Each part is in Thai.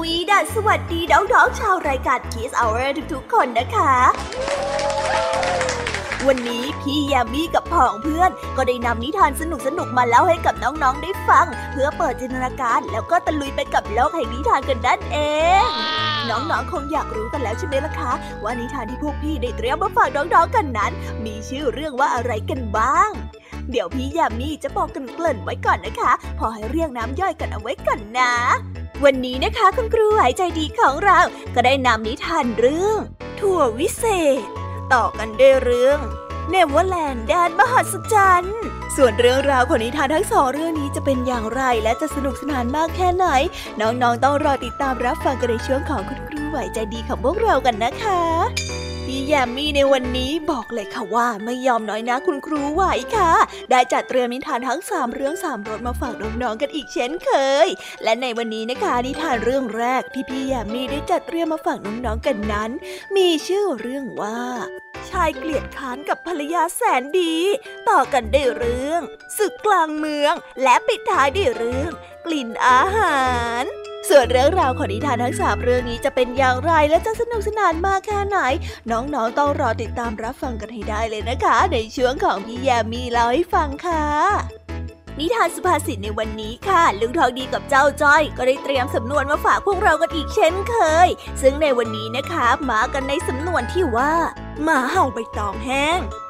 วัสดีน้องๆชาวรายการ Kiss Hour ทุกๆ คนนะคะ วันนี้พี่ยามีกับพ่องเพื่อนก็ได้นำนิทานสนุกๆมาเล่าให้กับน้องๆได้ฟัง เพื่อเปิดจินตนาการแล้วก็ตะลุยไปกับโลกแห่งนิทานกันนั่นเองน้องๆ คงอยากรู้กันแล้วใช่ไหมล่ะคะ ว่านิทานที่พวกพี่ได้เตรียมมาฝากน้องๆ กันนั้น มีชื่อเรื่องว่าอะไรกันบ้าง เดี๋ยวพี่ยามีจะบอกกันเกริ่นไว้ก่อนนะคะ พอให้เรียงน้ำย่อยกันเอาไว้ก่อนนะ วันนี้นะคะคุณครูหายใจดีของเราก็ได้นำนิทานเรื่อง ถั่ววิเศษ ต่อกันด้วยเรื่องเนเวอร์แลนด์แดนมหัศจรรย์ ส่วนเรื่องราวของนิทานทั้งสองเรื่องนี้จะเป็นอย่างไรและจะสนุกสนานมากแค่ไหน น้องๆต้องรอติดตามรับฟังกันในช่วงของคุณครูไหวใจดีของพวกเรากันนะคะ พี่แยมมี่ในวันนี้บอกเลยค่ะว่าไม่ยอมน้อยนะคุณครูไหวค่ะ ได้จัดเตรียมนิทานทั้งสามเรื่องสามรสมาฝากน้องๆกันอีกเช่นเคย และในวันนี้นะคะนิทานเรื่องแรกที่พี่แยมมี่ได้จัดเตรียมมาฝากน้องๆกันนั้น มีชื่อเรื่องว่า ชายเกลียดค้านกับภรรยาแสนดี ต่อกันได้เรื่องศึกกลางเมืองและปิดท้ายด้วยเรื่อง กลิ่นอาหาร ส่วนเรื่องราวของนิทานทั้งสามเรื่องนี้จะเป็นอย่างไรและจะสนุกสนานมากแค่ไหน น้องๆต้องรอติดตามรับฟังกันให้ได้เลยนะคะ ในช่วงของพี่แยมมีเล่าให้ฟังค่ะนิทานสุภาษิตในวันนี้ค่ะ ลุงทองดีกับเจ้าจ้อย ก็ได้เตรียมสำนวนมาฝากพวกเรากันอีกเช่นเคย ซึ่งในวันนี้นะคะ มากันในสำนวนที่ว่าหมาเห่าใบตองแห้ง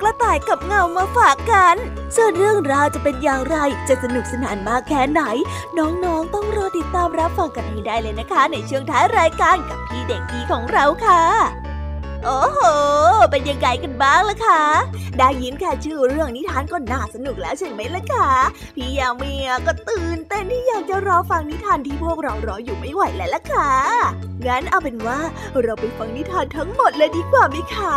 กระต่ายกับเงามาฝากกันส่วนเรื่องราวจะเป็นอย่างไร จะสนุกสนานมากแค่ไหน น้องๆต้องรอติดตามรับฟังกันให้ได้เลยนะคะ ในช่วงท้ายรายการกับพี่เด็กดีของเราค่ะโอ้โห เป็นยังไงกันบ้างล่ะคะ ได้ยินแค่ชื่อเรื่องนิทานก็น่าสนุกแล้วใช่ไหมล่ะคะ พี่ยามีก็ตื่นเต้นที่อยากจะรอฟังนิทานที่พวกเรารออยู่ไม่ไหวแล้วล่ะค่ะงั้นเอาเป็นว่าเราไปฟังนิทานทั้งหมดเลยดีกว่าไหมคะ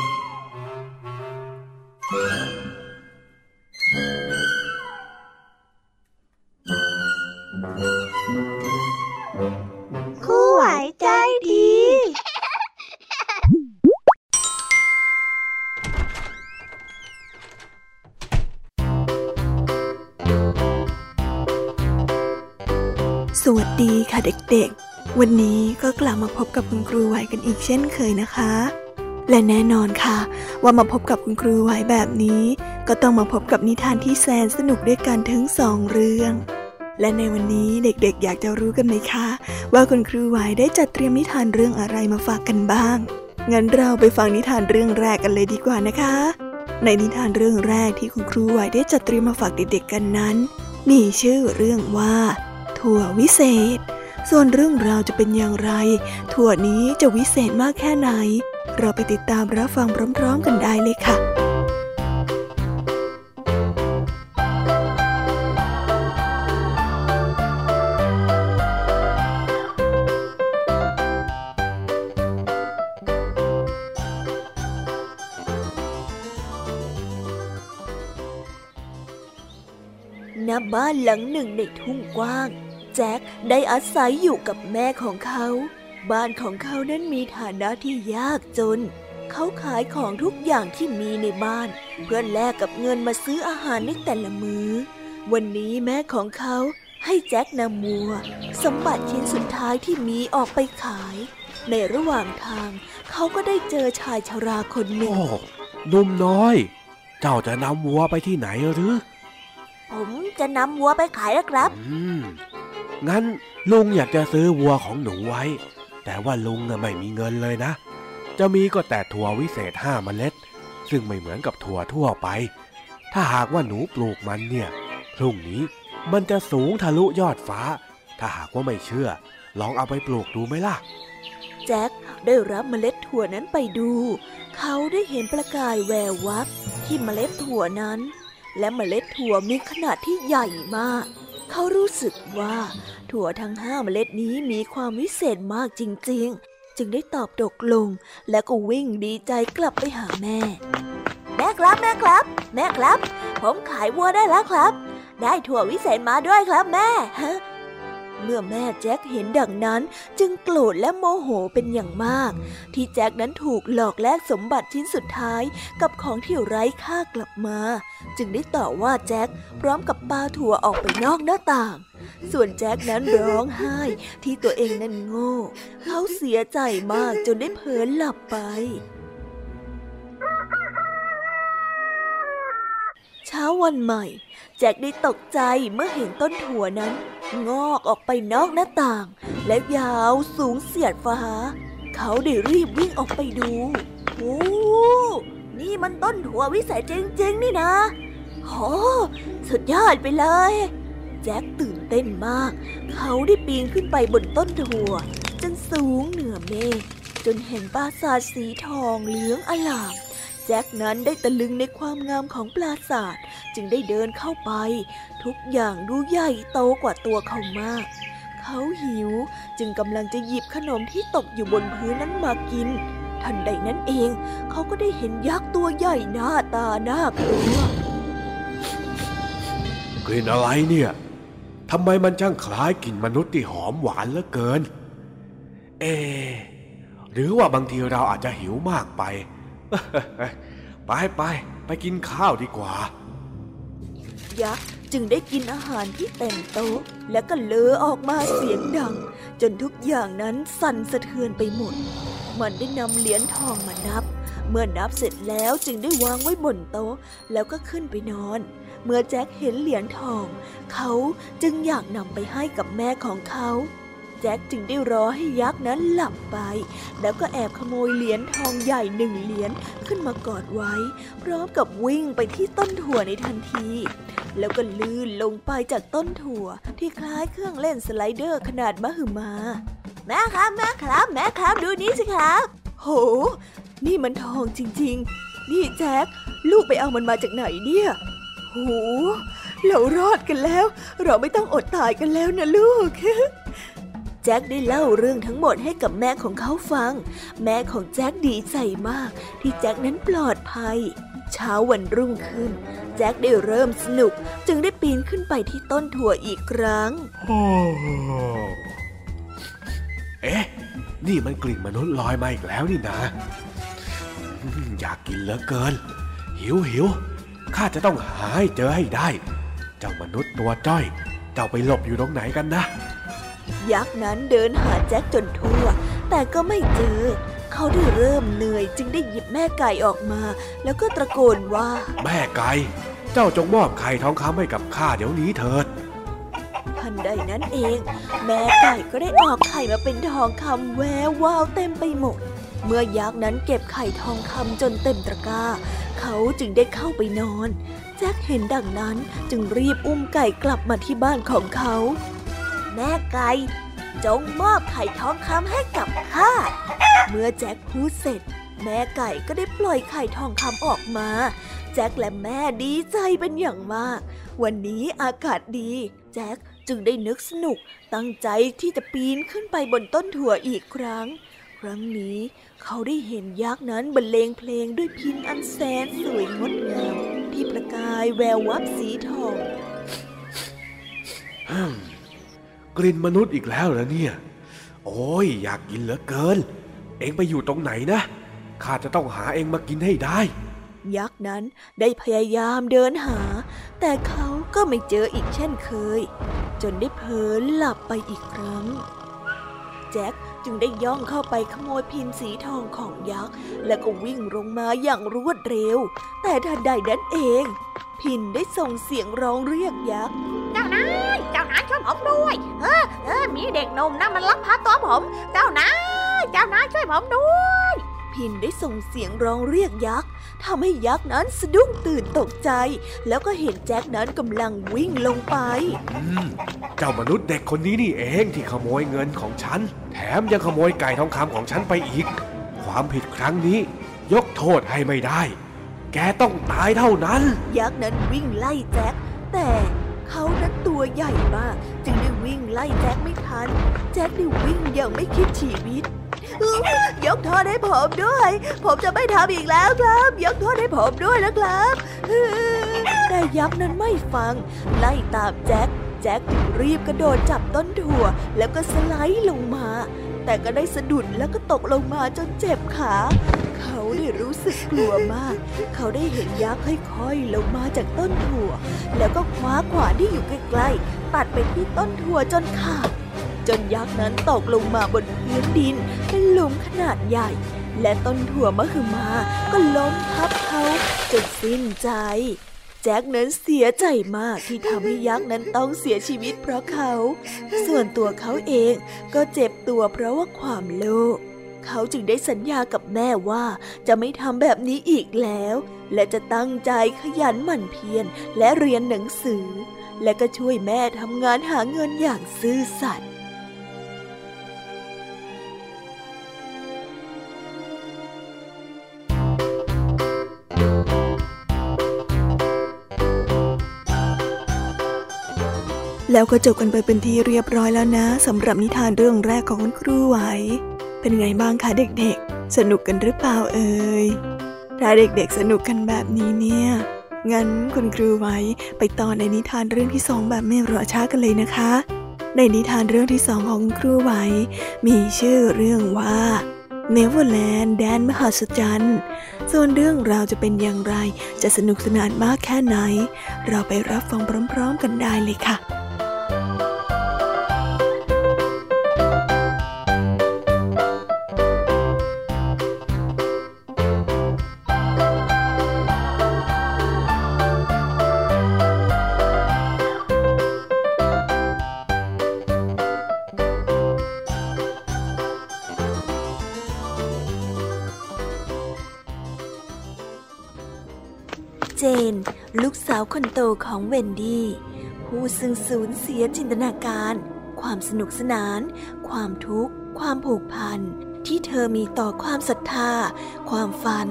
เด็กๆ วันนี้ก็กลับมาพบกับคุณครูไหวกันอีกเช่นเคยนะคะ และแน่นอนค่ะ ว่ามาพบกับคุณครูไหวแบบนี้ ก็ต้องมาพบกับนิทานที่แสนสนุกด้วยกันถึงสองเรื่อง และในวันนี้เด็กๆ อยากจะรู้กันไหมคะ ว่าคุณครูไหวได้จัดเตรียมนิทานเรื่องอะไรมาฝากกันบ้างงั้นเราไปฟังนิทานเรื่องแรกกันเลยดีกว่านะคะ ในนิทานเรื่องแรกที่คุณครูไหวได้จัดเตรียมมาฝากเด็กๆกันนั้น มีชื่อเรื่องว่า ถั่ววิเศษ ส่วนเรื่องราวจะเป็นอย่างไร ถั่วนี้จะวิเศษมากแค่ไหน เราไปติดตามรับฟังพร้อมๆกันได้เลยค่ะณบ้านหลังหนึ่งในทุ่งกว้าง แจ็คได้อาศัยอยู่กับแม่ของเขา บ้านของเขานั้นมีฐานะที่ยากจน เขาขายของทุกอย่างที่มีในบ้าน เพื่อแลกกับเงินมาซื้ออาหารในแต่ละมือ้อ วันนี้แม่ของเขาให้แจ็คนำวัว สมบัติชิ้นสุดท้ายที่มีออกไปขาย ในระหว่างทาง เขาก็ได้เจอชายชราคนหนึ่งโอ้หนุ่มน้อย เจ้าจะนำวัวไปที่ไหนหรือ ผมจะนำวัวไปขายครับ อืม งั้นลุงอยากจะซื้อวัวของหนูไว้ แต่ว่าลุงไม่มีเงินเลยนะ จะมีก็แต่ถั่ววิเศษห้าเมล็ด ซึ่งไม่เหมือนกับถั่วทั่วไป ถ้าหากว่าหนูปลูกมันเนี่ยพรุ่งนี้มันจะสูงทะลุยอดฟ้า ถ้าหากว่าไม่เชื่อ ลองเอาไปปลูกดูไหมล่ะ แจ็คได้รับเมล็ดถั่วนั้นไปดู เขาได้เห็นประกายแวววับที่เมล็ดถั่วนั้น และเมล็ดถั่วมีขนาดที่ใหญ่มาก เขารู้สึกว่าถั่วทั้งห้าเมล็ดนี้มีความวิเศษมากจริงๆ จึงได้ตอบตกลง และก็วิ่งดีใจกลับไปหาแม่ แม่ครับแม่ครับ แม่ครับ ผมขายวัวได้แล้วครับ ได้ถั่ววิเศษมาด้วยครับแม่ เมื่อแม่แจ็คเห็นดังนั้น จึงโกรธและโมโหเป็นอย่างมาก ที่แจ็คนั้นถูกหลอกแลกสมบัติชิ้นสุดท้ายกับของที่ไร้ค่ากลับมา จึงได้ต่อว่าแจ็คพร้อมกับปาถั่วออกไปนอกหน้าต่าง ส่วนแจ็คนั้นร้องไห้ที่ตัวเองนั้นโง่ เขาเสียใจมากจนได้เผลอหลับไป ช้าวันใหม่ แจ็คได้ตกใจเมื่อเห็นต้นถั่วนั้น งอกออกไปนอกหน้าต่าง และยาวสูงเสียดฟ้า เขาได้รีบวิ่งออกไปดูโอ้นี่มันต้นถั่ววิเศษจริงๆ นี่นะโหสุดยอดไปเลย แจ็คตื่นเต้นมาก เขาได้ปีนขึ้นไปบนต้นถั่ว จนสูงเหนือเมฆจนเห็นปราสาทสีทองเหลืองอลาม แจ็คนั้นได้ตะลึงในความงามของปราสาทจึงได้เดินเข้าไป ทุกอย่างดูใหญ่โตกว่าตัวเขามาก เขาหิวจึงกำลังจะหยิบขนมที่ตกอยู่บนพื้นนั้นมากิน ทันใดนั้นเอง เขาก็ได้เห็นยักษ์ตัวใหญ่หน้าตาน่ากลัวกลิ่นอะไรเนี่ยทำไมมันช่างคล้ายกลิ่นมนุษย์ที่หอมหวานเหลือเกิน เอ หรือว่าบางทีเราอาจจะหิวมากไป ไปไปไปกินข้าวดีกว่า ยักษ์จึงได้กินอาหารที่เต็มโต๊ะ และก็เลอออกมาเสียงดัง จนทุกอย่างนั้นสั่นสะเทือนไปหมด มันได้นำเหรียญทองมานับ เมื่อนับเสร็จแล้วจึงได้วางไว้บนโต๊ะ แล้วก็ขึ้นไปนอน เมื่อแจ็คเห็นเหรียญทอง เขาจึงอยากนำไปให้กับแม่ของเขา แจ็คจึงได้รอให้ยักษ์นั้นหลับไป แล้วก็แอบขโมยเหรียญทองใหญ่หนึ่งเหรียญขึ้นมากอดไว้ พร้อมกับวิ่งไปที่ต้นถั่วในทันที แล้วก็ลื่นลงไปจากต้นถั่ว ที่คล้ายเครื่องเล่นสไลเดอร์ขนาดมหึมา แม่ครับแม่ครับแม่ครับดูนี่สิครับ โห นี่มันทองจริง ๆ นี่แจ็คลูกไปเอามันมาจากไหนเนี่ยโหเรารอดกันแล้ว เราไม่ต้องอดตายกันแล้วนะลูก แจ็คได้เล่าเรื่องทั้งหมดให้กับแม่ของเขาฟัง แม่ของแจ็คดีใจมาก ที่แจ็คนั้นปลอดภัย เช้าวันรุ่งขึ้น แจ็คได้เริ่มสนุก จึงได้ปีนขึ้นไปที่ต้นถั่วอีกครั้ง เอ๊ะ นี่มันกลิ่นมนุษย์ลอยมาอีกแล้วนี่นะ อยากกินเหลือเกิน หิวหิวข้าจะต้องหาให้เจอให้ได้ เจ้ามนุษย์ตัวจ้อย เจ้าไปหลบอยู่ตรงไหนกันนะ ยักษ์นั้นเดินหาแจ็คจนทั่ว แต่ก็ไม่เจอ เขาได้เริ่มเหนื่อยจึงได้หยิบแม่ไก่ออกมา แล้วก็ตะโกนว่า แม่ไก่ เจ้าจงมอบไข่ทองคำให้กับข้าเดี๋ยวนี้เถิดทันใดนั้นเอง แม่ไก่ก็ได้ออกไข่มาเป็นทองคำแวววาวเต็มไปหมด เมื่อยักษ์นั้นเก็บไข่ทองคำจนเต็มตะกร้า เขาจึงได้เข้าไปนอน แจ็คเห็นดังนั้นจึงรีบอุ้มไก่กลับมาที่บ้านของเขา แม่ไก่ จงมอบไข่ทองคำให้กับข้า เมื่อแจ็คพูดเสร็จ แม่ไก่ก็ได้ปล่อยไข่ทองคำออกมา แจ็คและแม่ดีใจเป็นอย่างมาก วันนี้อากาศดี แจ็คจึงได้นึกสนุกตั้งใจที่จะปีนขึ้นไปบนต้นถั่วอีกครั้ง ครั้งนี้เขาได้เห็นยักษ์นั้นบรรเลงเพลงด้วยพินอันแสนสวยงดงามที่ประกายแวววับสีทอง กลิ่นมนุษย์อีกแล้วเหรอเนี่ย โอ้ยอยากกินเหลือเกิน เองไปอยู่ตรงไหนนะ ข้าจะต้องหาเองมากินให้ได้ ยักษ์นั้นได้พยายามเดินหา แต่เขาก็ไม่เจออีกเช่นเคย จนได้เผลอหลับไปอีกครั้ง แจ็ค จึงได้ย่องเข้าไปขโมยพินสีทองของยักษ์ แล้วก็วิ่งลงมาอย่างรวดเร็ว แต่ทันใดนั้นเอง พินได้ส่งเสียงร้องเรียกยักษ์เจ้านายเจ้านายช่วยผมด้วยเออเออมีเด็กนมนะมันลักพาตัวผม เจ้านายเจ้านายช่วยผมด้วยพินได้ส่งเสียงร้องเรียกยักษ์ทำให้ยักษ์นั้นสะดุ้งตื่นตกใจ แล้วก็เห็นแจ็คนั้นกำลังวิ่งลงไป เจ้ามนุษย์เด็กคนนี้นี่เองที่ขโมยเงินของฉันแถ มยังขโมยไก่ทองคำของฉันไปอีก ความผิดครั้งนี้ ยกโทษให้ไม่ได้ แกต้องตายเท่านั้น ยักษ์นั้นวิ่งไล่แจ็คแต่เขานั้นตัวใหญ่มาก จึงได้วิ่งไล่แจ็คไม่ทัน แจ็คได้วิ่งอย่างไม่คิดชีวิตยกโทษให้ผมด้วย ผมจะไม่ทำอีกแล้วครับ ยกโทษให้ผมด้วยนะครับ แต่ยักษ์นั้นไม่ฟัง ไล่ตามแจ็ค แจ็คจึงรีบกระโดดจับต้นถั่ว แล้วก็สไลด์ลงมา แต่ก็ได้สะดุดแล้วก็ตกลงมาจนเจ็บขา เขาได้รู้สึกกลัวมาก เขาได้เห็นยักษ์ค่อยๆลงมาจากต้นถั่ว แล้วก็คว้าขวานที่อยู่ใกล้ๆตัดไปที่ต้นถั่วจนขาดจนยักษ์นั้นตกลงมาบนพื้นดินเป็นหลุมขนาดใหญ่ และต้นถั่วมะคือมา ก็ล้มทับเขาจนสิ้นใจ แจ็คนั้นเสียใจมากที่ทำให้ยักษ์นั้นต้องเสียชีวิตเพราะเขา ส่วนตัวเขาเองก็เจ็บตัวเพราะว่าความโลภเขาจึงได้สัญญากับแม่ว่าจะไม่ทำแบบนี้อีกแล้ว และจะตั้งใจขยันหมั่นเพียรและเรียนหนังสือ และก็ช่วยแม่ทำงานหาเงินอย่างซื่อสัตย์ แล้วก็จบกันไปเป็นที่เรียบร้อยแล้วนะสำหรับนิทานเรื่องแรกของคุณครูไหว เป็นไงบ้างคะเด็กๆ สนุกกันหรือเปล่าเอ่ยถ้าเด็กๆ สนุกกันแบบนี้เนี่ย งั้นคุณครูไว้ไปต่อในนิทานเรื่องที่สองแบบไม่รอช้ากันเลยนะคะ ในนิทานเรื่องที่สองของครูไว้ มีชื่อเรื่องว่าเนเวอร์แลนด์แดนมหัศจรรย์ส่วนเรื่องราวจะเป็นอย่างไร จะสนุกสนานมากแค่ไหน เราไปรับฟังพร้อมๆกันได้เลยค่ะาวคนโตของเวนดี้ผู้ซึ่งสูญเสียจินตนาการ ความสนุกสนาน ความทุกข์ ความผูกพัน ที่เธอมีต่อความศรัทธา ความฝัน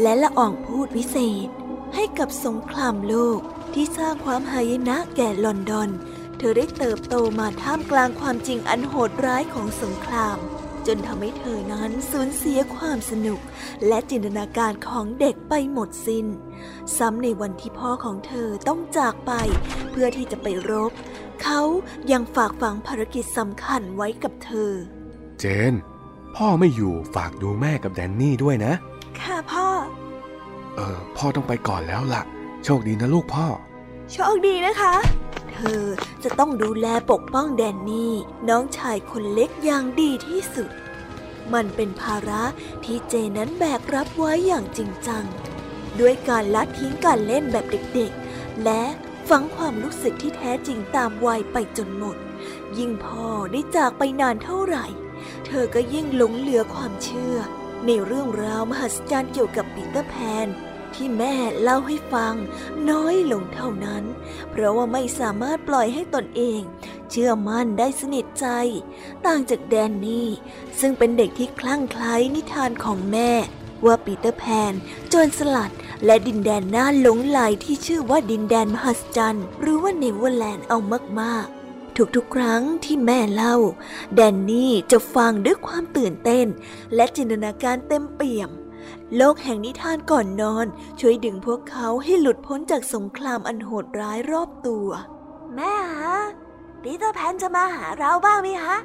และละอ่องพูดวิเศษ ให้กับสงครามโลกที่สร้างความหายนะแก่ลอนดอน เธอได้เติบโตมาท่ามกลางความจริงอันโหดร้ายของสงคราม จนทำให้เธอนั้นสูญเสียความสนุก และจินตนาการของเด็กไปหมดสิน้น ซ้ำในวันที่พ่อของเธอต้องจากไป เพื่อที่จะไปรบ เขายังฝากฝังภารกิจสำคัญไว้กับเธอ เจน พ่อไม่อยู่ฝากดูแม่กับแดนนี่ด้วยนะ ค่ะพ่อ เออพ่อต้องไปก่อนแล้วล่ะ โชคดีนะลูกพ่อ โชคดีนะคะเธอจะต้องดูแลปกป้องแดนนี่น้องชายคนเล็กอย่างดีที่สุด มันเป็นภาระที่เจนั้นแบกรับไว้อย่างจริงจัง ด้วยการละทิ้งการเล่นแบบเด็กๆ และฝังความรู้สึกที่แท้จริงตามวัยไปจนหมด ยิ่งพ่อได้จากไปนานเท่าไหร่ เธอก็ยิ่งหลงเหลือความเชื่อ ในเรื่องราวมหัศจรรย์เกี่ยวกับปีเตอร์แพน ที่แม่เล่าให้ฟัง น้อยลงเท่านั้น เพราะว่าไม่สามารถปล่อยให้ตนเอง เชื่อมั่นได้สนิทใจ ต่างจากแดนนี่ ซึ่งเป็นเด็กที่คลั่งไคล้นิทานของแม่ ว่าปีเตอร์แพนโจรสลัด และดินแดนน่าหลงใหลที่ชื่อว่าดินแดนมหัศจรรย์หรือว่าเนเวอร์แลนด์เอามากๆทุกๆ ครั้งที่แม่เล่า แดนนี่จะฟังด้วยความตื่นเต้น และจินตนาการเต็มเปี่ยม โลกแห่งนิทานก่อนนอน ช่วยดึงพวกเขาให้หลุดพ้นจากสงครามอันโหดร้ายรอบตัว แม่ฮะปีเตอร์แพนจะมาหาเราบ้างไหมฮะ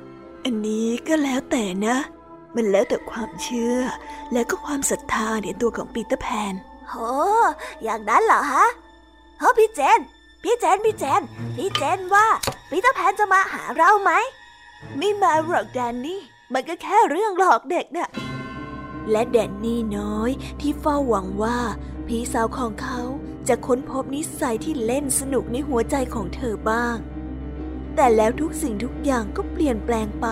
อันนี้ก็แล้วแต่นะ มันแล้วแต่ความเชื่อ และก็ความศรัทธาในตัวของปีเตอร์แพนโหอย่างนั้นเหรอฮะเฮ้พี่เจน พี่เจน พี่เจน พี่เจนว่าปีเตอร์แพนจะมาหาเราไหม ไม่มาหรอกแดนนี่ มันก็แค่เรื่องหลอกเด็กน่ะ และแดนนี่น้อยที่เฝ้าหวังว่าพี่สาวของเขาจะค้นพบนิสัยที่เล่นสนุกในหัวใจของเธอบ้าง แต่แล้วทุกสิ่งทุกอย่างก็เปลี่ยนแปลงไป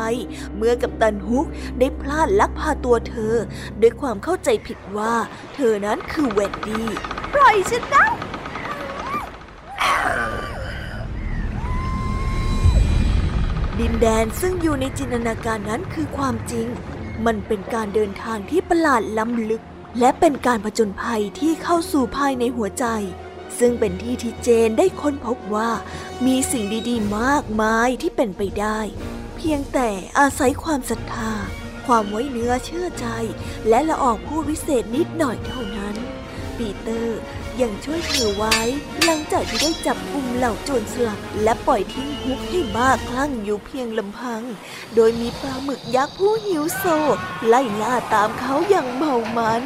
เมื่อกัปตันฮุกได้พลาดลักพาตัวเธอ ด้วยความเข้าใจผิดว่า เธอนั้นคือเวนดี้ปล่อยฉันนะดินแดนซึ่งอยู่ในจินตนาการนั้นคือความจริง มันเป็นการเดินทางที่ประหลาดล้ำลึก และเป็นการผจญภัยที่เข้าสู่ภายในหัวใจ ซึ่งเป็นที่ที่เจนได้ค้นพบว่า มีสิ่งดีๆ มากมายที่เป็นไปได้ เพียงแต่อาศัยความศรัทธา ความไว้เนื้อเชื่อใจ และละออกพูดวิเศษนิดหน่อยเท่านั้น ปีเตอร์ ยังช่วยเธอไว้ หลังจากที่ได้จับกุมเหล่าโจรสลัดและปล่อยทิ้งฮุกให้บ้าคลั่งอยู่เพียงลำพัง โดยมีปลาหมึกยักษ์ผู้หิวโซ ไล่ล่าตามเขาอย่างเมามัน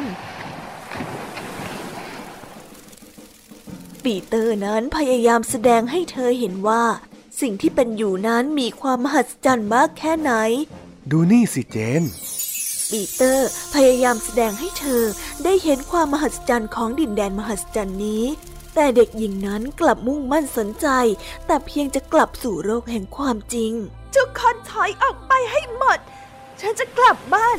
ปีเตอร์นั้นพยายามแสดงให้เธอเห็นว่า สิ่งที่เป็นอยู่นั้นมีความมหัศจรรย์มากแค่ไหน ดูนี่สิเจน ปีเตอร์พยายามแสดงให้เธอได้เห็นความมหัศจรรย์ของดินแดนมหัศจรรย์นี้ แต่เด็กหญิงนั้นกลับมุ่งมั่นสนใจ แต่เพียงจะกลับสู่โลกแห่งความจริง ทุกคนถอยออกไปให้หมด ฉันจะกลับบ้าน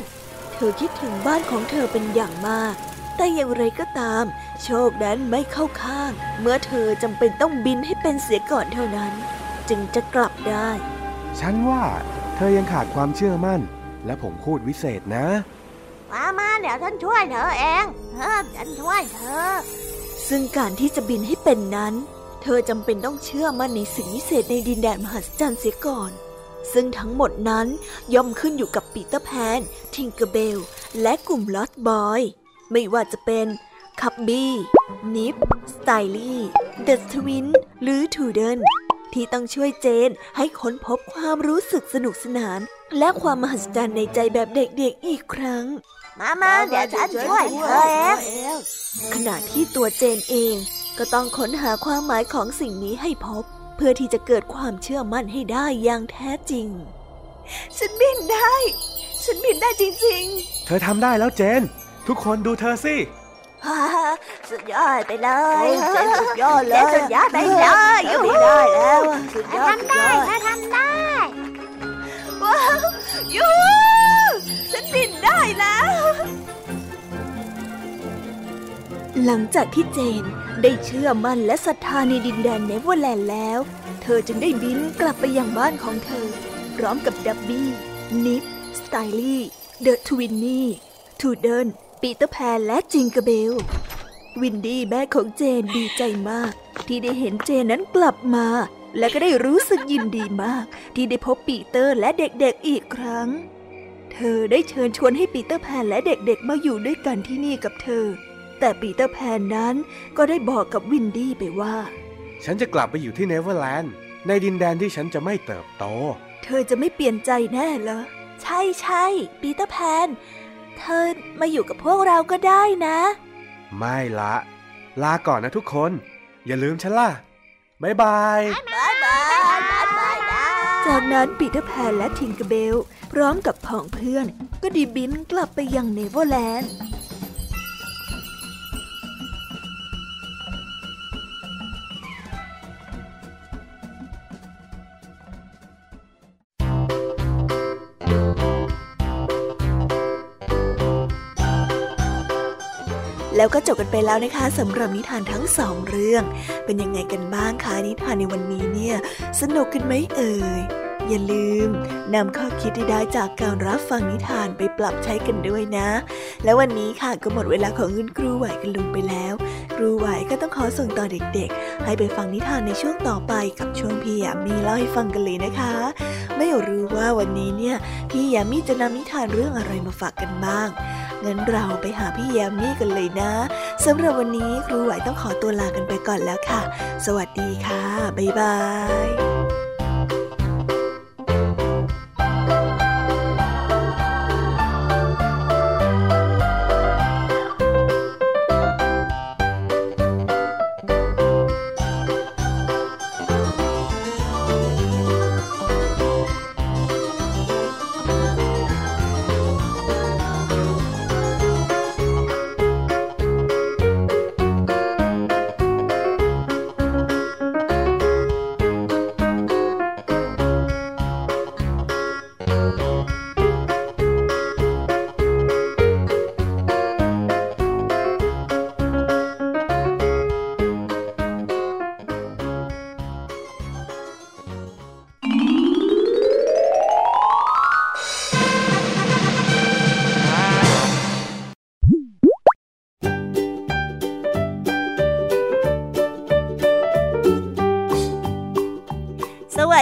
เธอคิดถึงบ้านของเธอเป็นอย่างมาก แต่อย่างไรก็ตาม โชคนั้นไม่เข้าข้าง เมื่อเธอจำเป็นต้องบินให้เป็นเสียก่อนเท่านั้น จึงจะกลับได้ ฉันว่าเธอยังขาดความเชื่อมั่น และผมพูดวิเศษนะมามาเดี๋ยวฉันช่วยเธอเองเออฉันช่วยเธอ ซึ่งการที่จะบินให้เป็นนั้น เธอจำเป็นต้องเชื่อมั่นในสิ่งวิเศษในดินแดนมหัศจรรย์เสียก่อน ซึ่งทั้งหมดนั้นย่อมขึ้นอยู่กับปีเตอร์แพน ทิงเกอร์เบล และกลุ่ม Lost Boy ไม่ว่าจะเป็นคับบี้ นิบส์ สไลต์ลี่ The Twins หรือทูเทิลส์ ที่ต้องช่วยเจนให้ค้นพบความรู้สึกสนุกสนาน และความมหัศจรรย์ในใจแบบเด็กๆอีกครั้ง มามาเดี๋ยวฉันช่วยเธอเองขณะที่ตัวเจนเอง ก็ต้องค้นหาความหมายของสิ่งนี้ให้พบ เพื่อที่จะเกิดความเชื่อมั่นให้ได้อย่างแท้จริง ฉันบินได้ ฉันบินได้จริงเธอทำได้แล้วเจน ทุกคนดูเธอสิฮ่า สุดยอดไปเลยเจนสุดยอดเลยเจนสุดยอดไปเลยยูไม่ได้แล้วสุดยอดทำได้เธอทำได้ๆว้าวยูฉันบินได้แล้ว หลังจากที่เจนได้เชื่อมั่นและศรัทธาในดินแดนเนเวอร์แลนด์แล้ว เธอจึงได้บินกลับไปยังบ้านของเธอ พร้อมกับดับบี้ นิฟ สไตลี่ เดอะทวินนี่ ทูเดิล ปีเตอร์แพนและทิงเกอร์เบล วินดี้แม่ของเจนดีใจมาก ที่ได้เห็นเจนนั้นกลับมา และก็ได้รู้สึกยินดีมาก ที่ได้พบปีเตอร์และเด็กๆอีกครั้ง เธอได้เชิญชวนให้ปีเตอร์แพนและเด็กๆ มาอยู่ด้วยกันที่นี่กับเธอ แต่ปีเตอร์แพนนั้นก็ได้บอกกับวินดี้ไปว่า ฉันจะกลับไปอยู่ที่เนเวอร์แลนด์ในดินแดนที่ฉันจะไม่เติบโต เธอจะไม่เปลี่ยนใจแน่เหรอ ใช่ใช่ปีเตอร์แพน เธอมาอยู่กับพวกเราก็ได้นะ ไม่ละ ลาก่อนนะทุกคน อย่าลืมฉันล่ะบ๊ายบายบายบายบายบายนะจากนั้นปีเตอร์แพนและทิงเกอร์เบล พร้อมกับผองเพื่อน ก็ได้บินกลับไปยังเนเวอร์แลนด์ แล้วก็จบกันไปแล้วนะคะสำหรับนิทานทั้งสองเรื่อง เป็นยังไงกันบ้างคะนิทานในวันนี้เนี่ยสนุกกันไหมเอ่ยอย่าลืมนำข้อคิดที่ได้จากการรับฟังนิทานไปปรับใช้กันด้วยนะ และวันนี้ค่ะก็หมดเวลาของคุณครูไหวกันลุงไปแล้ว ครูไหวก็ต้องขอส่งต่อเด็กๆ ให้ไปฟังนิทานในช่วงต่อไปกับช่วงพี่ยามีเล่าให้ฟังกันเลยนะคะ ไม่รู้ว่าวันนี้เนี่ยพี่ยามีจะนำนิทานเรื่องอะไรมาฝากกันบ้าง งั้นเราไปหาพี่แยมมี่กันเลยนะสำหรับวันนี้ครูไหวต้องขอตัวลากันไปก่อนแล้วค่ะ สวัสดีค่ะ บ๊ายบาย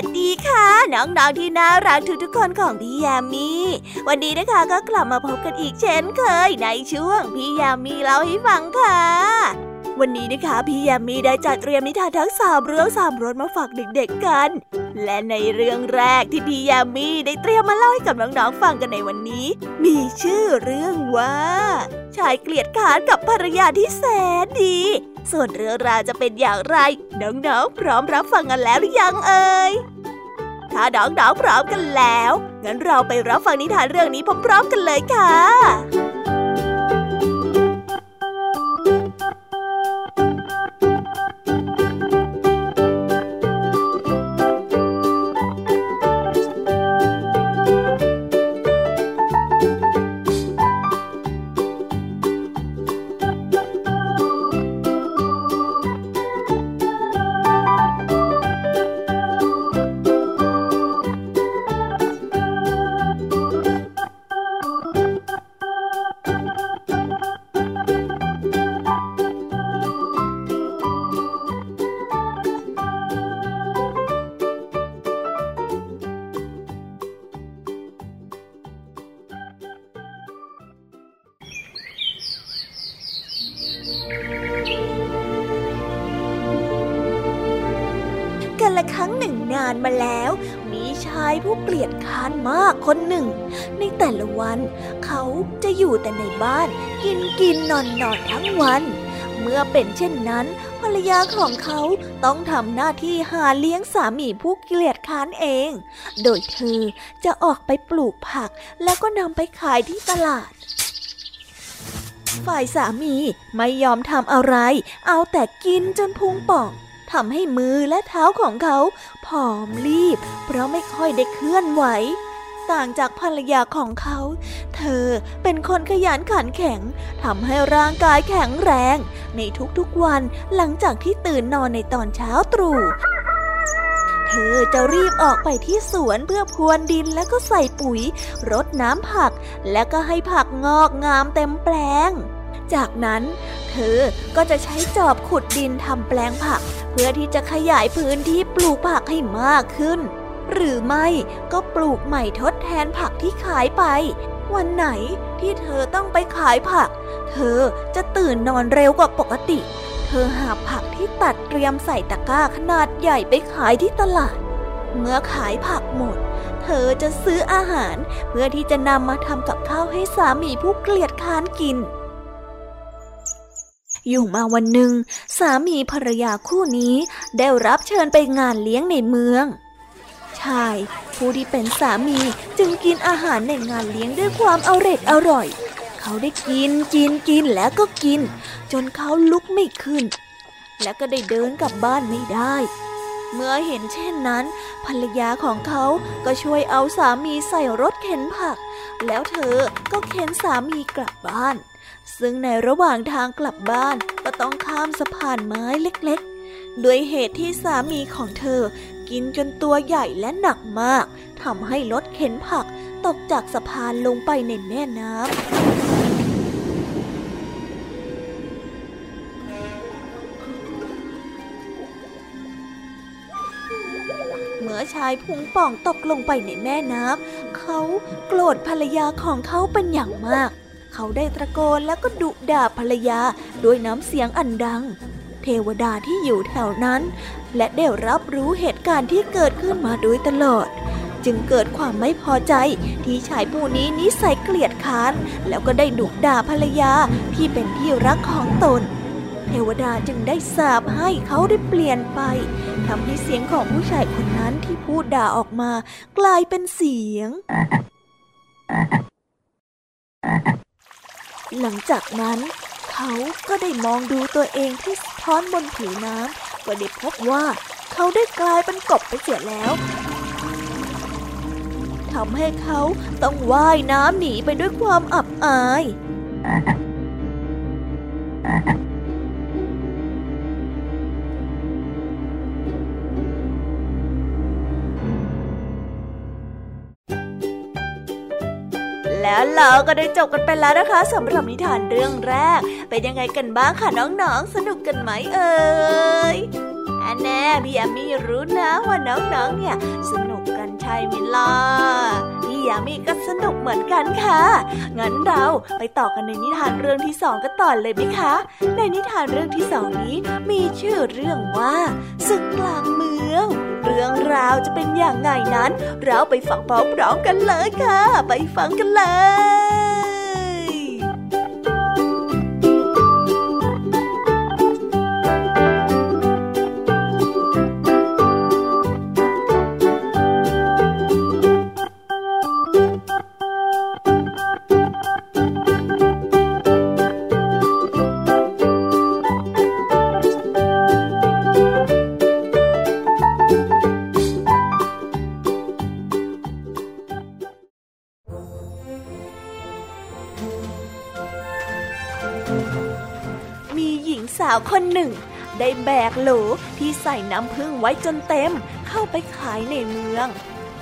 สวัสดีค่ะ น้องๆที่น่ารักทุกๆคนของพี่ยามีวันนี้นะคะก็กลับมาพบกันอีกเช่นเคยในช่วงพี่ยามีเล่าให้ฟังค่ะ วันนี้นะคะพี่ยามีได้จัดเตรียมนิทานทั้งสามเรื่องสามรสมาฝากเด็กๆกัน และในเรื่องแรกที่พี่ยามีได้เตรียมมาเล่าให้กับน้องๆฟังกันในวันนี้ มีชื่อเรื่องว่า ชายเกลียดขานกับภรรยาที่แสนดี ส่วนเรื่องราวจะเป็นอย่างไร น้องๆ พร้อมรับฟังกันแล้วหรือยังเอ่ย ถ้าน้องๆ พร้อมกันแล้ว งั้นเราไปรับฟังนิทานเรื่องนี้พร้อมๆ กันเลยค่ะ ในแต่ละวัน เขาจะอยู่แต่ในบ้าน กินกินนอนนอนทั้งวัน เมื่อเป็นเช่นนั้น ภรรยาของเขาต้องทำหน้าที่หาเลี้ยงสามีผู้เกลียดค้านเอง โดยเธอจะออกไปปลูกผัก แล้วก็นำไปขายที่ตลาดฝ่ายสามีไม่ยอมทำอะไร เอาแต่กินจนพุงป่องทำให้มือและเท้าของเขาผอมรีบ เพราะไม่ค่อยได้เคลื่อนไหว ต่างจากภรรยาของเขา เธอเป็นคนขยันขันแข็งทำให้ร่างกายแข็งแรง ในทุกๆวันหลังจากที่ตื่นนอนในตอนเช้าตรู่เธอจะรีบออกไปที่สวนเพื่อพรวนดินแล้วก็ใส่ปุ๋ย รดน้ำผัก แล้วก็ให้ผักงอกงามเต็มแปลง จากนั้น เธอก็จะใช้จอบขุดดินทำแปลงผัก เพื่อที่จะขยายพื้นที่ปลูกผักให้มากขึ้น หรือไม่ก็ปลูกใหม่ทดแทนผักที่ขายไป วันไหนที่เธอต้องไปขายผัก เธอจะตื่นนอนเร็วกว่าปกติ เธอหาผักที่ตัดเตรียมใส่ตะกร้าขนาดใหญ่ไปขายที่ตลาด เมื่อขายผักหมด เธอจะซื้ออาหาร เพื่อที่จะนำมาทำกับข้าวให้สามีผู้เกลียดค้านกินอยู่มาวันหนึ่ง สามีภรรยาคู่นี้ได้รับเชิญไปงานเลี้ยงในเมือง ชาย ผู้ที่เป็นสามีจึงกินอาหารในงานเลี้ยงด้วยความอร็ดอร่อย เขาได้กินกินกินแล้วก็กิน จนเขาลุกไม่ขึ้น และก็ได้เดินกลับบ้านไม่ได้ เมื่อเห็นเช่นนั้น ภรรยาของเขาก็ช่วยเอาสามีใส่รถเข็นผัก แล้วเธอก็เข็นสามีกลับบ้าน ซึ่งในระหว่างทางกลับบ้านก็ต้องข้ามสะพานไม้เล็กๆด้วยเหตุที่สามีของเธอ กินจนตัวใหญ่และหนักมากทำให้รถเข็นผักตกจากสะพานลงไปในแม่น้ำเมื่อชายพุงป่องตกลงไปในแม่น้ำ เขาโกรธภรรยาของเขาเป็นอย่างมาก เขาได้ตะโกนแล้วก็ดุด่าภรรยาด้วยน้ำเสียงอันดัง เทวดาที่อยู่แถวนั้น และได้รับรู้เหตุการณ์ที่เกิดขึ้นมาโดยตลอด จึงเกิดความไม่พอใจที่ชายผู้นี้นิสัยเกลียดค้าน แล้วก็ได้ดุด่าภรรยาที่เป็นที่รักของตน เทวดาจึงได้สาบให้เขาได้เปลี่ยนไปทำให้เสียงของผู้ชายคนนั้นที่พูดด่าออกมากลายเป็นเสียงหลังจากนั้น เขาก็ได้มองดูตัวเองที่สะท้อนบนผิวน้ำก็ได้พบว่าเขาได้กลายเป็นกบไปเสียแล้วทำให้เขาต้องว่ายน้ำหนีไปด้วยความอับอาย แล้วเราก็ได้จบกันไปแล้วนะคะสำหรับนิทานเรื่องแรก เป็นยังไงกันบ้างคะน้องๆ สนุกกันไหมเอ่ยอันแน่พี่ยามีรู้นะว่าน้องๆ เนี่ย สนุกกันใช่ไหมล่ะพี่ยามีก็สนุกเหมือนกันค่ะ งั้นเราไปต่อกันในนิทานเรื่องที่สองกันต่อเลยไหมคะ ในนิทานเรื่องที่สองนี้มีชื่อเรื่องว่าศึกกลางเมือง เรื่องราวจะเป็นอย่างไงนั้น เราไปฟังพร้อมๆกันเลยค่ะ ไปฟังกันเลย กโหลที่ใส่น้ำผึ้งไว้จนเต็ม เข้าไปขายในเมือง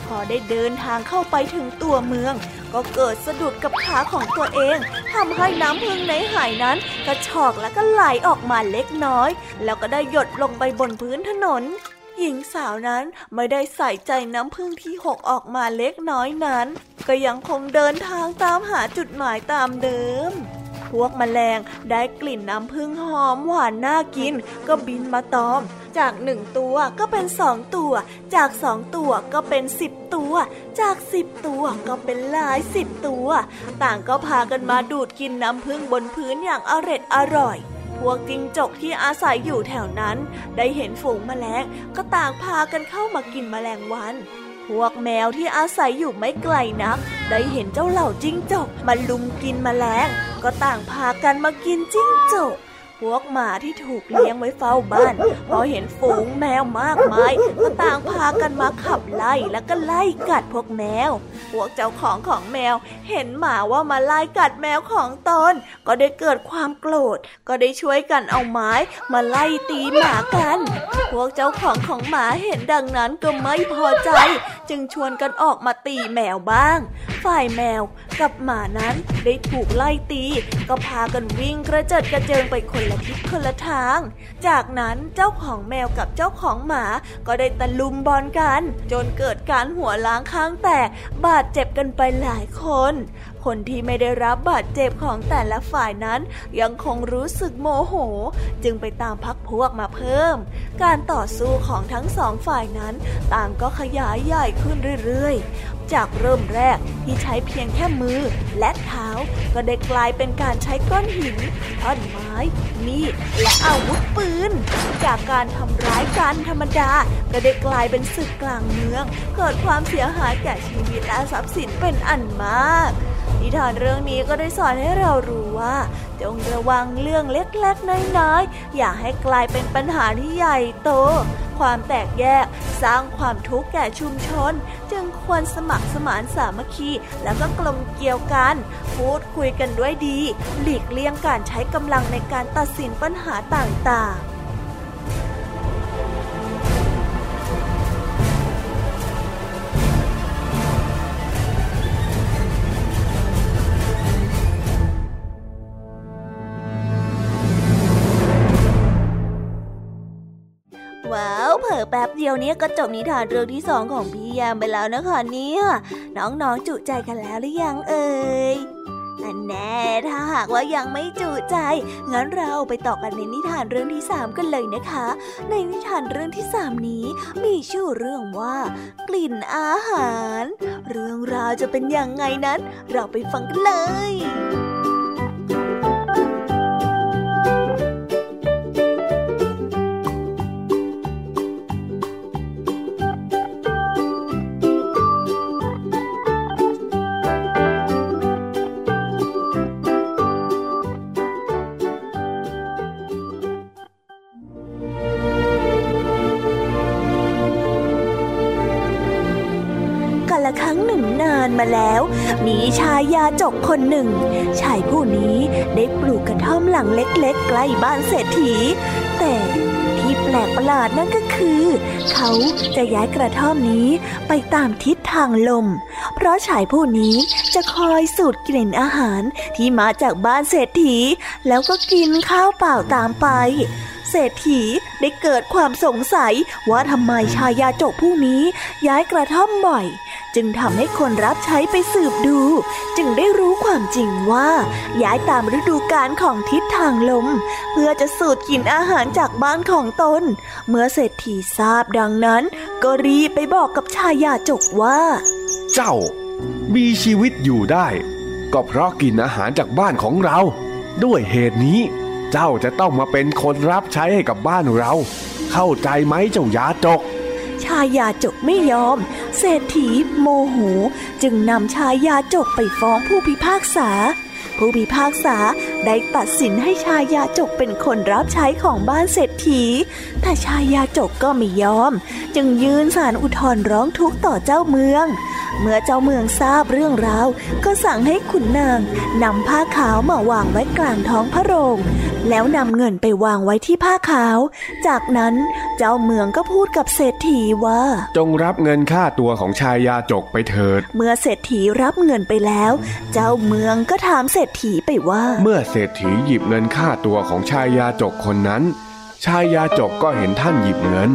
พอได้เดินทางเข้าไปถึงตัวเมือง ก็เกิดสะดุดกับขาของตัวเองทำให้น้ำผึ้งในหายนั้น กระชอกแล้วก็ไหลออกมาเล็กน้อย แล้วก็ได้หยดลงไปบนพื้นถนนหญิงสาวนั้นไม่ได้ใส่ใจน้ำผึ้งที่หกออกมาเล็กน้อยนั้น ก็ยังคงเดินทางตามหาจุดหมายตามเดิม พวกแมลงได้กลิ่นน้ำผึ้งหอมหวานน่ากิน ก็บินมาตอม จากหนึ่งตัวก็เป็นสองตัว จากสองตัวก็เป็นสิบตัว จากสิบตัวก็เป็นหลายสิบตัว ต่างก็พากันมาดูดกินน้ำผึ้งบนพื้นอย่างอร็ดอร่อยพวกจิงจกที่อาศัยอยู่แถวนั้น ได้เห็นฝูงแมลงก็ต่างพากันเข้ามากินแมลงวัน พวกแมวที่อาศัยอยู่ไม่ไกลนัก ได้เห็นเจ้าเหล่าจิ้งจกมาลุมกินแมลงก็ต่างพากันมากินจิ้งจก พวกหมาที่ถูกเลี้ยงไว้เฝ้าบ้าน พอเห็นฝูงแมวมากมายก็ต่างพากันมาขับไล่แล้วก็ไล่กัดพวกแมว พวกเจ้าของของแมว เห็นหมาว่ามาไล่กัดแมวของตน ก็ได้เกิดความโกรธ ก็ได้ช่วยกันเอาไม้ มาไล่ตีหมากัน พวกเจ้าของของหมาเห็นดังนั้นก็ไม่พอใจ จึงชวนกันออกมาตีแมวบ้าง ฝ่ายแมว กับหมานั้นได้ถูกไล่ตี ก็พากันวิ่งกระเจิดกระเจิงไปคนละทิศคนละทาง จากนั้นเจ้าของแมวกับเจ้าของหมาก็ได้ตะลุมบอลกัน จนเกิดการหัวล้างข้างแตกบาดเจ็บกันไปหลายคน คนที่ไม่ได้รับบาดเจ็บของแต่ละฝ่ายนั้น ยังคงรู้สึกโมโห จึงไปตามพักพวกมาเพิ่ม การต่อสู้ของทั้งสองฝ่ายนั้น ต่างก็ขยายใหญ่ขึ้นเรื่อยๆ จากเริ่มแรกที่ใช้เพียงแค่มือและเท้า ก็ได้กลายเป็นการใช้ก้อนหินท่อนไม้ มีดและอาวุธปืน จากการทำร้ายกันธรรมดา ก็ได้กลายเป็นศึกกลางเมือง เกิดความเสียหายแก่ชีวิตและทรัพย์สินเป็นอันมาก นิทานเรื่องนี้ก็ได้สอนให้เรารู้ว่า จงระวังเรื่องเล็กๆน้อยๆอย่าให้กลายเป็นปัญหาที่ใหญ่โต ความแตกแยกสร้างความทุกข์แก่ชุมชน จึงควรสมัครสมานสามัคคี แล้วก็กลมเกลียวกัน พูดคุยกันด้วยดี หลีกเลี่ยงการใช้กำลังในการตัดสินปัญหาต่างๆ อแป๊บเดียวเนี้ยก็จบนิทานเรื่องที่สองของพี่ยามไปแล้วนะคะเนี่ยน้องๆจุใจกันแล้วหรือยังเอ่ยอันแน่ถ้าหากว่ายังไม่จุใจ งั้นเราไปต่อกันในนิทานเรื่องที่สามกันเลยนะคะ ในนิทานเรื่องที่สามนี้มีชื่อเรื่องว่า กลิ่นอาหาร เรื่องราวจะเป็นยังไงนั้น เราไปฟังกันเลย มาแล้ว มีชายยาจกคนหนึ่ง ชายผู้นี้ได้ปลูกกระท่อมหลังเล็กๆ ใกล้บ้านเศรษฐี แต่ที่แปลกประหลาดนั่นก็คือ เขาจะย้ายกระท่อมนี้ไปตามทิศทางลม เพราะชายผู้นี้จะคอยสูดกลิ่นอาหารที่มาจากบ้านเศรษฐี แล้วก็กินข้าวเปล่าตามไปเศรษฐีได้เกิดความสงสัยว่าทำไมชายาจกผู้นี้ย้ายกระท่อมบ่อย จึงทำให้คนรับใช้ไปสืบดู จึงได้รู้ความจริงว่า ย้ายตามฤดูกาลของทิศทางลม เพื่อจะสูดกินอาหารจากบ้านของตน เมื่อเศรษฐีทราบดังนั้น ก็รีบไปบอกกับชายาจกว่า เจ้ามีชีวิตอยู่ได้ ก็เพราะกินอาหารจากบ้านของเรา ด้วยเหตุนี้ เจ้าจะต้องมาเป็นคนรับใช้ให้กับบ้านเรา เข้าใจไหมเจ้ายาจก ชายาจกไม่ยอม เศรษฐีโมโห จึงนำชายาจกไปฟ้องผู้พิพากษา ผู้พิพากษาได้ตัดสินให้ชายาจกเป็นคนรับใช้ของบ้านเศรษฐี แต่ชายาจกก็ไม่ยอม จึงยืนสารอุทธรร้องทุกข์ต่อเจ้าเมือง เมื่อเจ้าเมืองทราบเรื่องราว ก็สั่งให้ขุนนางนำผ้าขาวมาวางไว้กลางท้องพระโรง แล้วนำเงินไปวางไว้ที่ผ้าขาว จากนั้นเจ้าเมืองก็พูดกับเศรษฐีว่า จงรับเงินค่าตัวของชายยาจกไปเถิด เมื่อเศรษฐีรับเงินไปแล้ว เจ้าเมืองก็ถามเศรษฐีไปว่า เมื่อเศรษฐีหยิบเงินค่าตัวของชายยาจกคนนั้น ชายยาจกก็เห็นท่านหยิบเงิน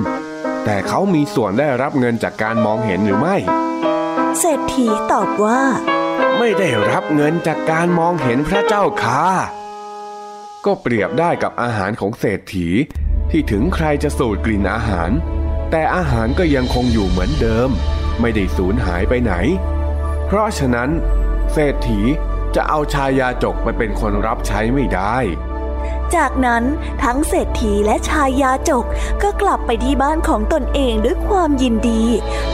แต่เขามีส่วนได้รับเงินจากการมองเห็นหรือไม่ เศรษฐีตอบว่า ไม่ได้รับเงินจากการมองเห็นพระเจ้าค่ะ ก็เปรียบได้กับอาหารของเศรษฐี ที่ถึงใครจะสูดกลิ่นอาหาร แต่อาหารก็ยังคงอยู่เหมือนเดิม ไม่ได้สูญหายไปไหน เพราะฉะนั้น เศรษฐีจะเอาชายาจกไปเป็นคนรับใช้ไม่ได้ จากนั้นทั้งเศรษฐีและชายาจกก็กลับไปที่บ้านของตนเองด้วยความยินดี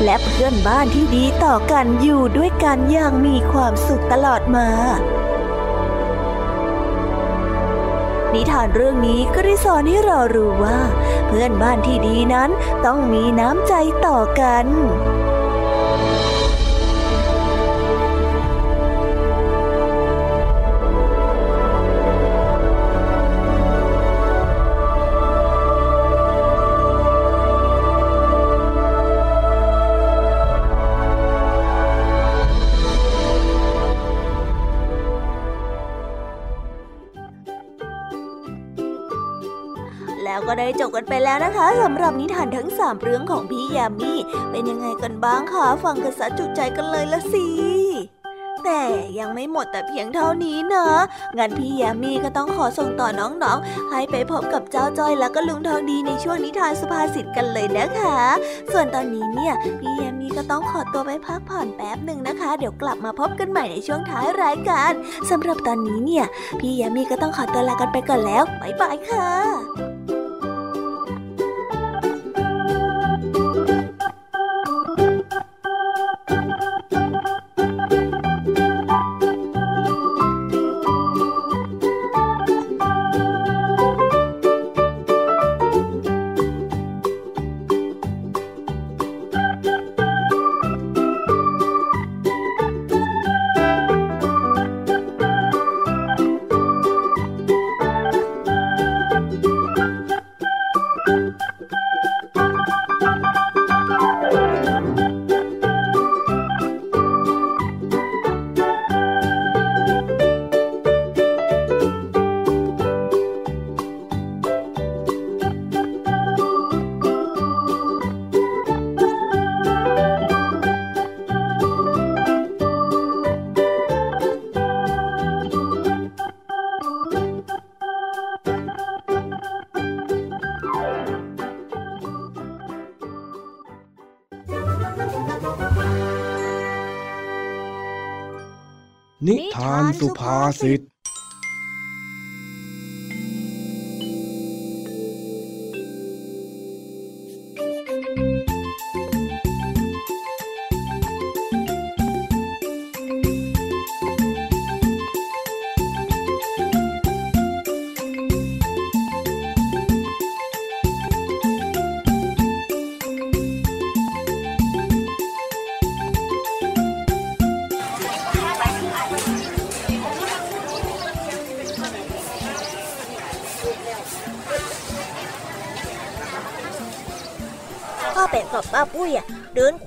และเพื่อนบ้านที่ดีต่อกันอยู่ด้วยกันอย่างมีความสุขตลอดมานิทานเรื่องนี้ก็ได้สอนให้เรารู้ว่า เพื่อนบ้านที่ดีนั้นต้องมีน้ำใจต่อกัน ได้จบกันไปแล้วนะคะสำหรับนิทานทั้งสามเรื่องของพี่ยามีเป็นยังไงกันบ้างคะฟังกันสะจุใจกันเลยละสิแต่ยังไม่หมดแต่เพียงเท่านี้นะงั้นพี่ยามีก็ต้องขอส่งต่อน้องๆ ให้ไปพบกับเจ้าจ้อยแล้วก็ลุงทองดีในช่วงนิทานสุภาษิตกันเลยนะคะ ส่วนตอนนี้เนี่ยพี่ยามีก็ต้องขอตัวไปพักผ่อนแป๊บหนึ่งนะคะ เดี๋ยวกลับมาพบกันใหม่ในช่วงท้ายรายการสำหรับตอนนี้เนี่ยพี่ยามีก็ต้องขอตัวลากันไปก่อนแล้วบ๊ายบายค่ะานสุ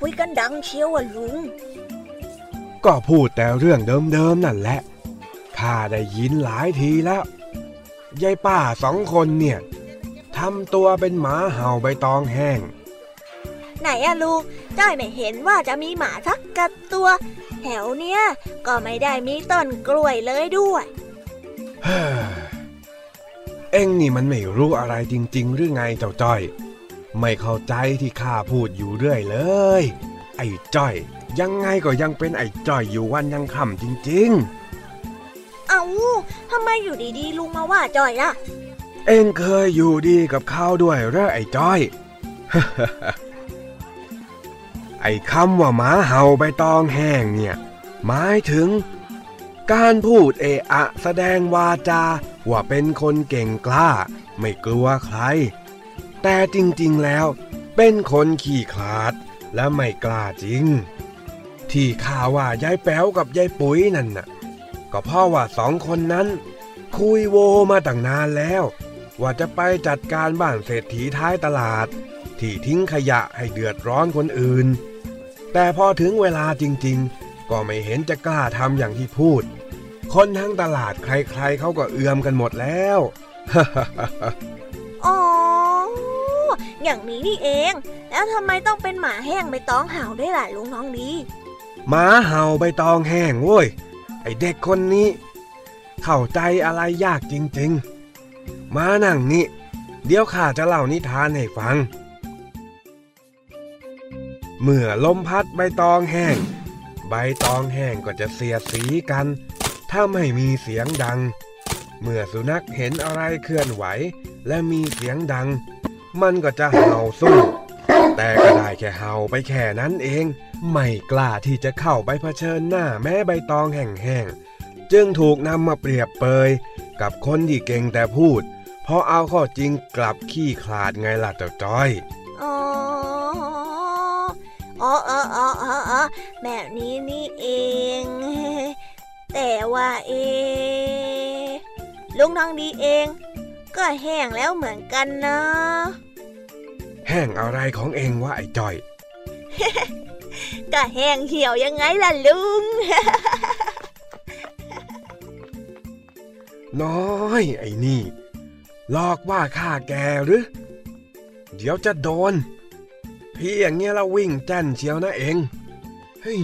คุยกันดังเชียวอะลุง ก็พูดแต่เรื่องเดิมๆนั่นแหละ ข้าได้ยินหลายทีแล้ว ยายป้าสองคนเนี่ยทำตัวเป็นหมาเห่าใบตองแห้ง ไหนอะลุงจ้อยไม่เห็นว่าจะมีหมาสักกัดตัว แถวเนี้ยก็ไม่ได้มีต้นกล้วยเลยด้วยเฮ้อเอ็งนี่มันไม่รู้อะไรจริง ๆ หรือไงเจ้าจ้อย ไม่เข้าใจที่ข้าพูดอยู่เรื่อยเลย ไอ้จ้อย ยังไงก็ยังเป็นไอ้จ้อยอยู่วันยังค่ำจริงเอาทำไมอยู่ดีๆลุงมาว่าจ้อยล่ะๆเอ็งเคยอยู่ดีกับเขาด้วยเหรอไอ้จ้อย ไอ้คำว่าหมาเห่าใบตองแห้งเนี่ย หมายถึง การพูดเอะอะแสดงวาจา ว่าเป็นคนเก่งกล้า ไม่กลัวใคร แต่จริงๆแล้ว เป็นคนขี้ขลาด และไม่กล้าจริง ที่ข่าวว่ายายแป๋วกับยายปุ๋ยนั่นน่ะ ก็เพราะว่าสองคนนั้น คุยโวมาตั้งนานแล้ว ว่าจะไปจัดการบ้านเศรษฐีท้ายตลาด ที่ทิ้งขยะให้เดือดร้อนคนอื่น แต่พอถึงเวลาจริงๆ ก็ไม่เห็นจะกล้าทำอย่างที่พูด คนทั้งตลาดใครๆเขาก็เอือมกันหมดแล้ว อ๋อ อย่างนี้นี่เอง แล้วทำไมต้องเป็นหมาแห้งใบตองเห่าด้วยล่ะลุงน้องดีหมาเห่าใบตองแห้งเว้ยไอเด็กคนนี้ เข้าใจอะไรยากจริงๆ มานั่งนี่เดี๋ยวข้าจะเล่านิทานให้ฟัง เมื่อลมพัดใบตองแห้ง ใบตองแห้งก็จะเสียสีกันถ้าไม่มีเสียงดัง เมื่อสุนัขเห็นอะไรเคลื่อนไหว และมีเสียงดัง มันก็จะเห่าสู้ แต่ก็ได้แค่เห่าไปแค่นั้นเอง ไม่กล้าที่จะเข้าไปเผชิญหน้าแม้ใบตองแห้งๆ จึงถูกนำมาเปรียบเปย กับคนที่เก่งแต่พูดเพราะเอาข้อจริงกลับขี้ขลาดไงล่ะเจ้าจ้อยอ๋ออ๋ออ๋ออ๋อแบบนี้นี่เอง แต่ว่าเอลุงทองดีเอง ก็แห้งแล้วเหมือนกันนะ แห้งอะไรของเองวะไอ้จ้อยก็แห้งเหี่ยวยังไงล่ะลุง น้อยไอ้นี่หลอกว่าข้าแกหรือ เดี๋ยวจะโดน พี่อย่างเงี้ยเราวิ่งแจ้นเชียวนะเอง เฮ้ย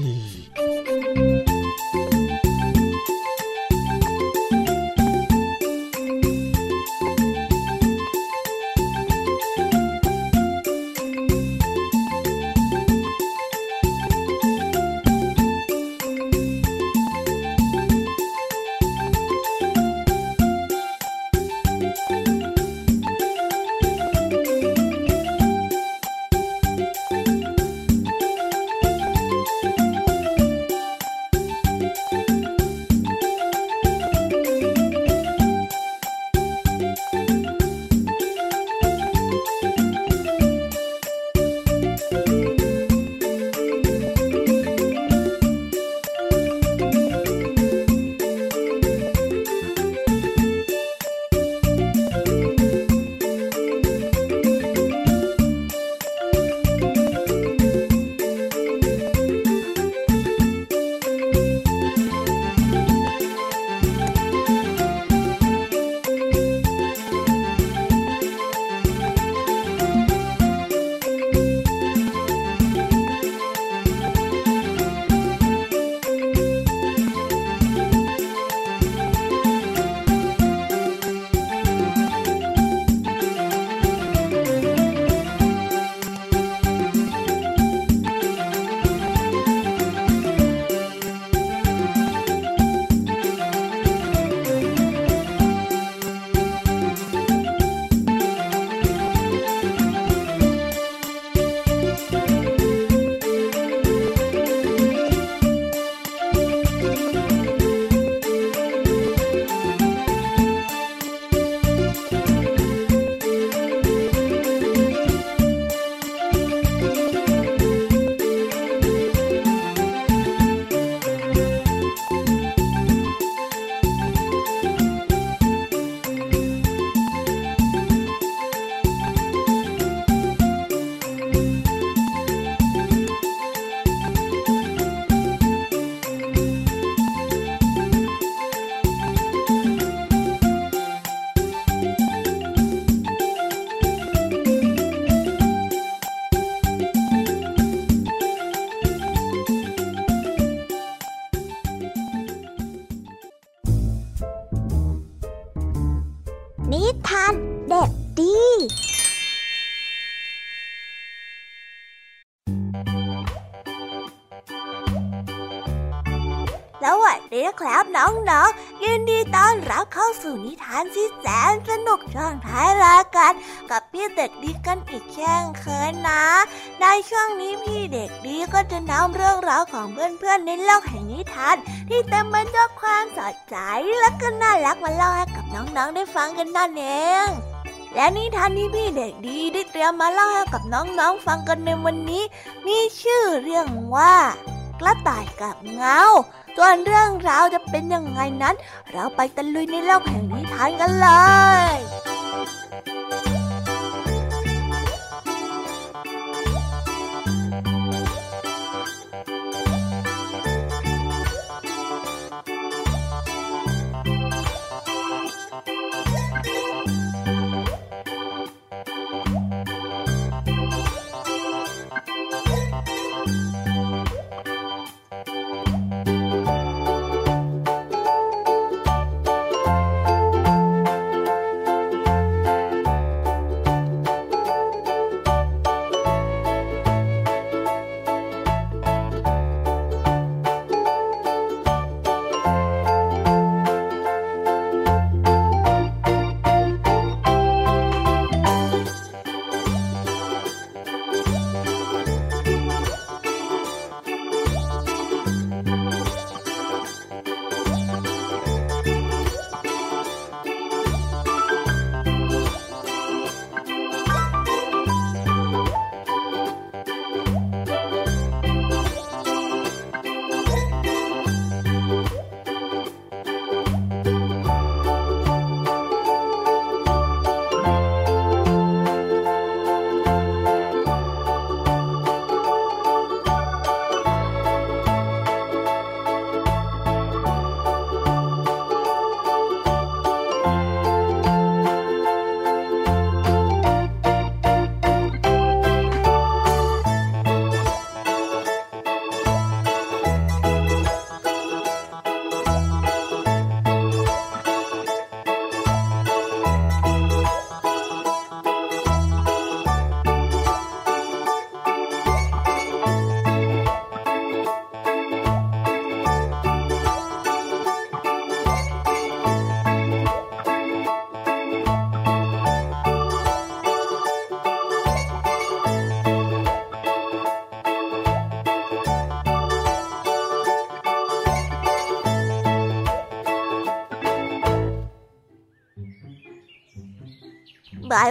ช่วงนี้พี่เด็กดีก็จะนำเรื่องราวของเพื่อนๆในโลกแห่งนิทาน ที่เต็มไปด้วยความสดใสและก็น่ารักมาเล่าให้กับน้องๆได้ฟังกันนั่นเองและนิทานที่พี่เด็กดีได้เตรียมมาเล่าให้กับน้องๆฟังกันในวันนี้ มีชื่อเรื่องว่ากระต่ายกับเงาส่วนเรื่องราวจะเป็นยังไงนั้น เราไปตะลุยในโลกแห่งนิทานกันเลย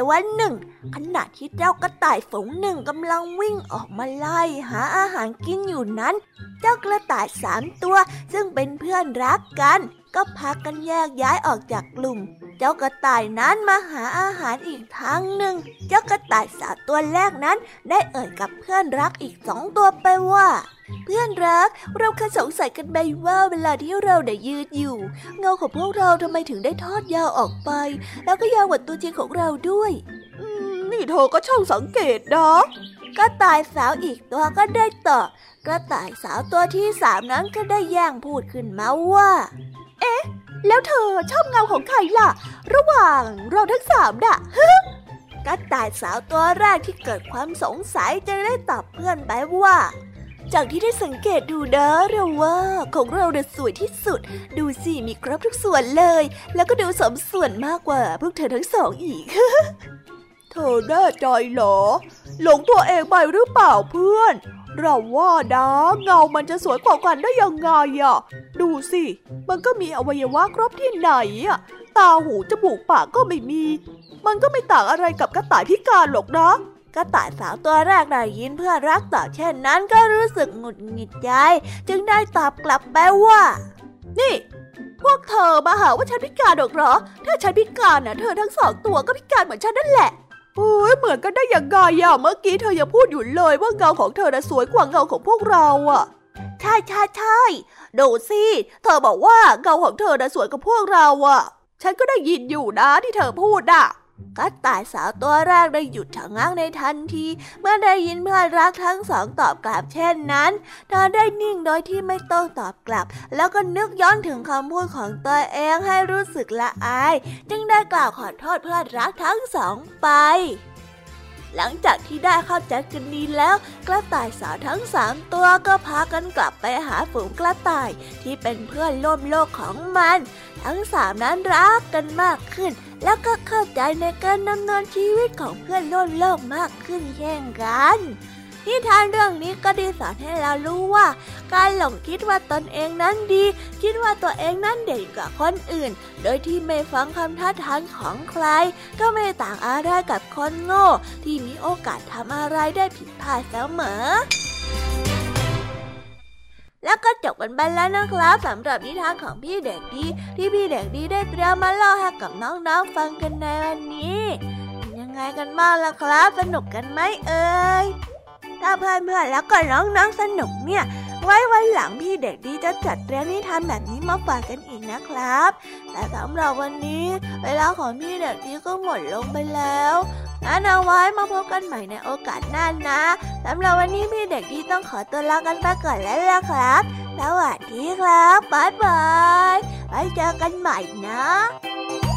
บ่ายวันหนึ่งขณะที่เจ้ากระต่ายฝูงหนึ่งกำลังวิ่งออกมาไล่หาอาหารกินอยู่นั้น เจ้ากระต่ายสามตัวซึ่งเป็นเพื่อนรักกัน ก็พากันแยกย้ายออกจากกลุ่ม เจ้ากระต่ายนั้นมาหาอาหารอีกทางหนึ่ง เจ้ากระต่ายสาวตัวแรกนั้น ได้เอ่ยกับเพื่อนรักอีกสองตัวไปว่า เพื่อนรัก เราเคยสงสัยกันไปว่าเวลาที่เราได้ยืนอยู่ เงาของพวกเราทำไมถึงได้ทอดยาวออกไป แล้วก็ยาวกว่าตัวจริงของเราด้วยนี่เธอก็ช่างสังเกตนะกระต่ายสาวอีกตัวก็ได้ตอบกระต่ายสาวตัวที่สามนั้นก็ได้แย่งพูดขึ้นมาว่า เอ๊ะ แล้วเธอชอบเงาของใครล่ะ ระหว่างเราทั้งสามน่ะกระต่ายสาวตัวแรกที่เกิดความสงสัยจะได้ตอบเพื่อนไปว่า จากที่ได้สังเกตดูนะเราว่าของเราเนี่ยสวยที่สุด ดูสิมีครบทุกส่วนเลย แล้วก็ดูสมส่วนมากกว่าพวกเธอทั้งสองอีกเธอแน่ใจเหรอ หลงตัวเองไปหรือเปล่าเพื่อน เราว่านะเงามันจะสวยกว่ากันได้ยังไงอะดูสิ มันก็มีอวัยวะครบที่ไหนอะตาหูจมูกปากก็ไม่มี มันก็ไม่ต่างอะไรกับกระต่ายพิการหรอกนะกระต่ายสาวตัวแรกได้ยินเพื่อนรักตอบเช่นนั้นก็รู้สึกหงุดหงิดใจ จึงได้ตอบกลับไปว่า นี่ พวกเธอมาหาว่าฉันพิการหรอกเหรอ ถ้าฉันพิการน่ะเธอทั้งสองตัวก็พิการเหมือนฉันนั่นแหละ โอ้ยเหมือนกันได้ยังไงอะเมื่อกี้เธอยังพูดอยู่เลยว่าเงาของเธอน่ะสวยกว่าเงาของพวกเราอะ ใช่ใช่ใช่ดูสิเธอบอกว่าเงาของเธอน่ะสวยกว่าพวกเราอะ ฉันก็ได้ยินอยู่นะที่เธอพูดอะ กระต่ายสาวตัวแรกได้หยุดชะงักในทันที เมื่อได้ยินเพื่อนรักทั้งสองตอบกลับเช่นนั้นเธอได้นิ่งโดยที่ไม่ต้องตอบกลับ แล้วก็นึกย้อนถึงคำพูดของตัวเองให้รู้สึกละอาย จึงได้กล่าวขอโทษเพื่อนรักทั้งสองไปหลังจากที่ได้เข้าใจกันดีแล้ว กระต่ายสาวทั้งสามตัวก็พากันกลับไปหาฝูงกระต่ายที่เป็นเพื่อนร่วมโลกของมัน ทั้งสามนั้นรักกันมากขึ้น แล้วก็เข้าใจในการดำเนินชีวิตของเพื่อนร่วมโลกมากขึ้นเช่นกันนิทานเรื่องนี้ก็ได้สอนให้เรารู้ว่า การหลงคิดว่าตนเองนั้นดี คิดว่าตัวเองนั้นเด่นกว่าคนอื่น โดยที่ไม่ฟังคำท้าทายของใคร ก็ไม่ต่างอะไรกับคนโง่ ที่มีโอกาสทำอะไรได้ผิดพลาดเสมอ แล้วก็จบกันไปแล้วนะครับสำหรับนิทานของพี่เด็กดี ที่พี่เด็กดีได้เตรียมมาเล่าให้กับน้องๆฟังกันในวันนี้ ยังไงกันบ้างล่ะครับ สนุกกันไหมเอ่ยถ้าเพื่อนๆแล้วก็น้องๆสนุกเนี่ย ไว้วันหลังพี่เด็กดีจะจัดเตรียมนิทานแบบนี้มาฝากกันอีกนะครับ แต่สำหรับวันนี้ เวลาของพี่เด็กดีก็หมดลงไปแล้วงั้นเอาไว้มาพบกันใหม่ในโอกาสหน้านะสำหรับวันนี้พี่เด็กดีต้องขอตัวลากันไปก่อนแล้วล่ะครับสวัสดีครับบ๊ายบายไว้เจอกันใหม่นะคะ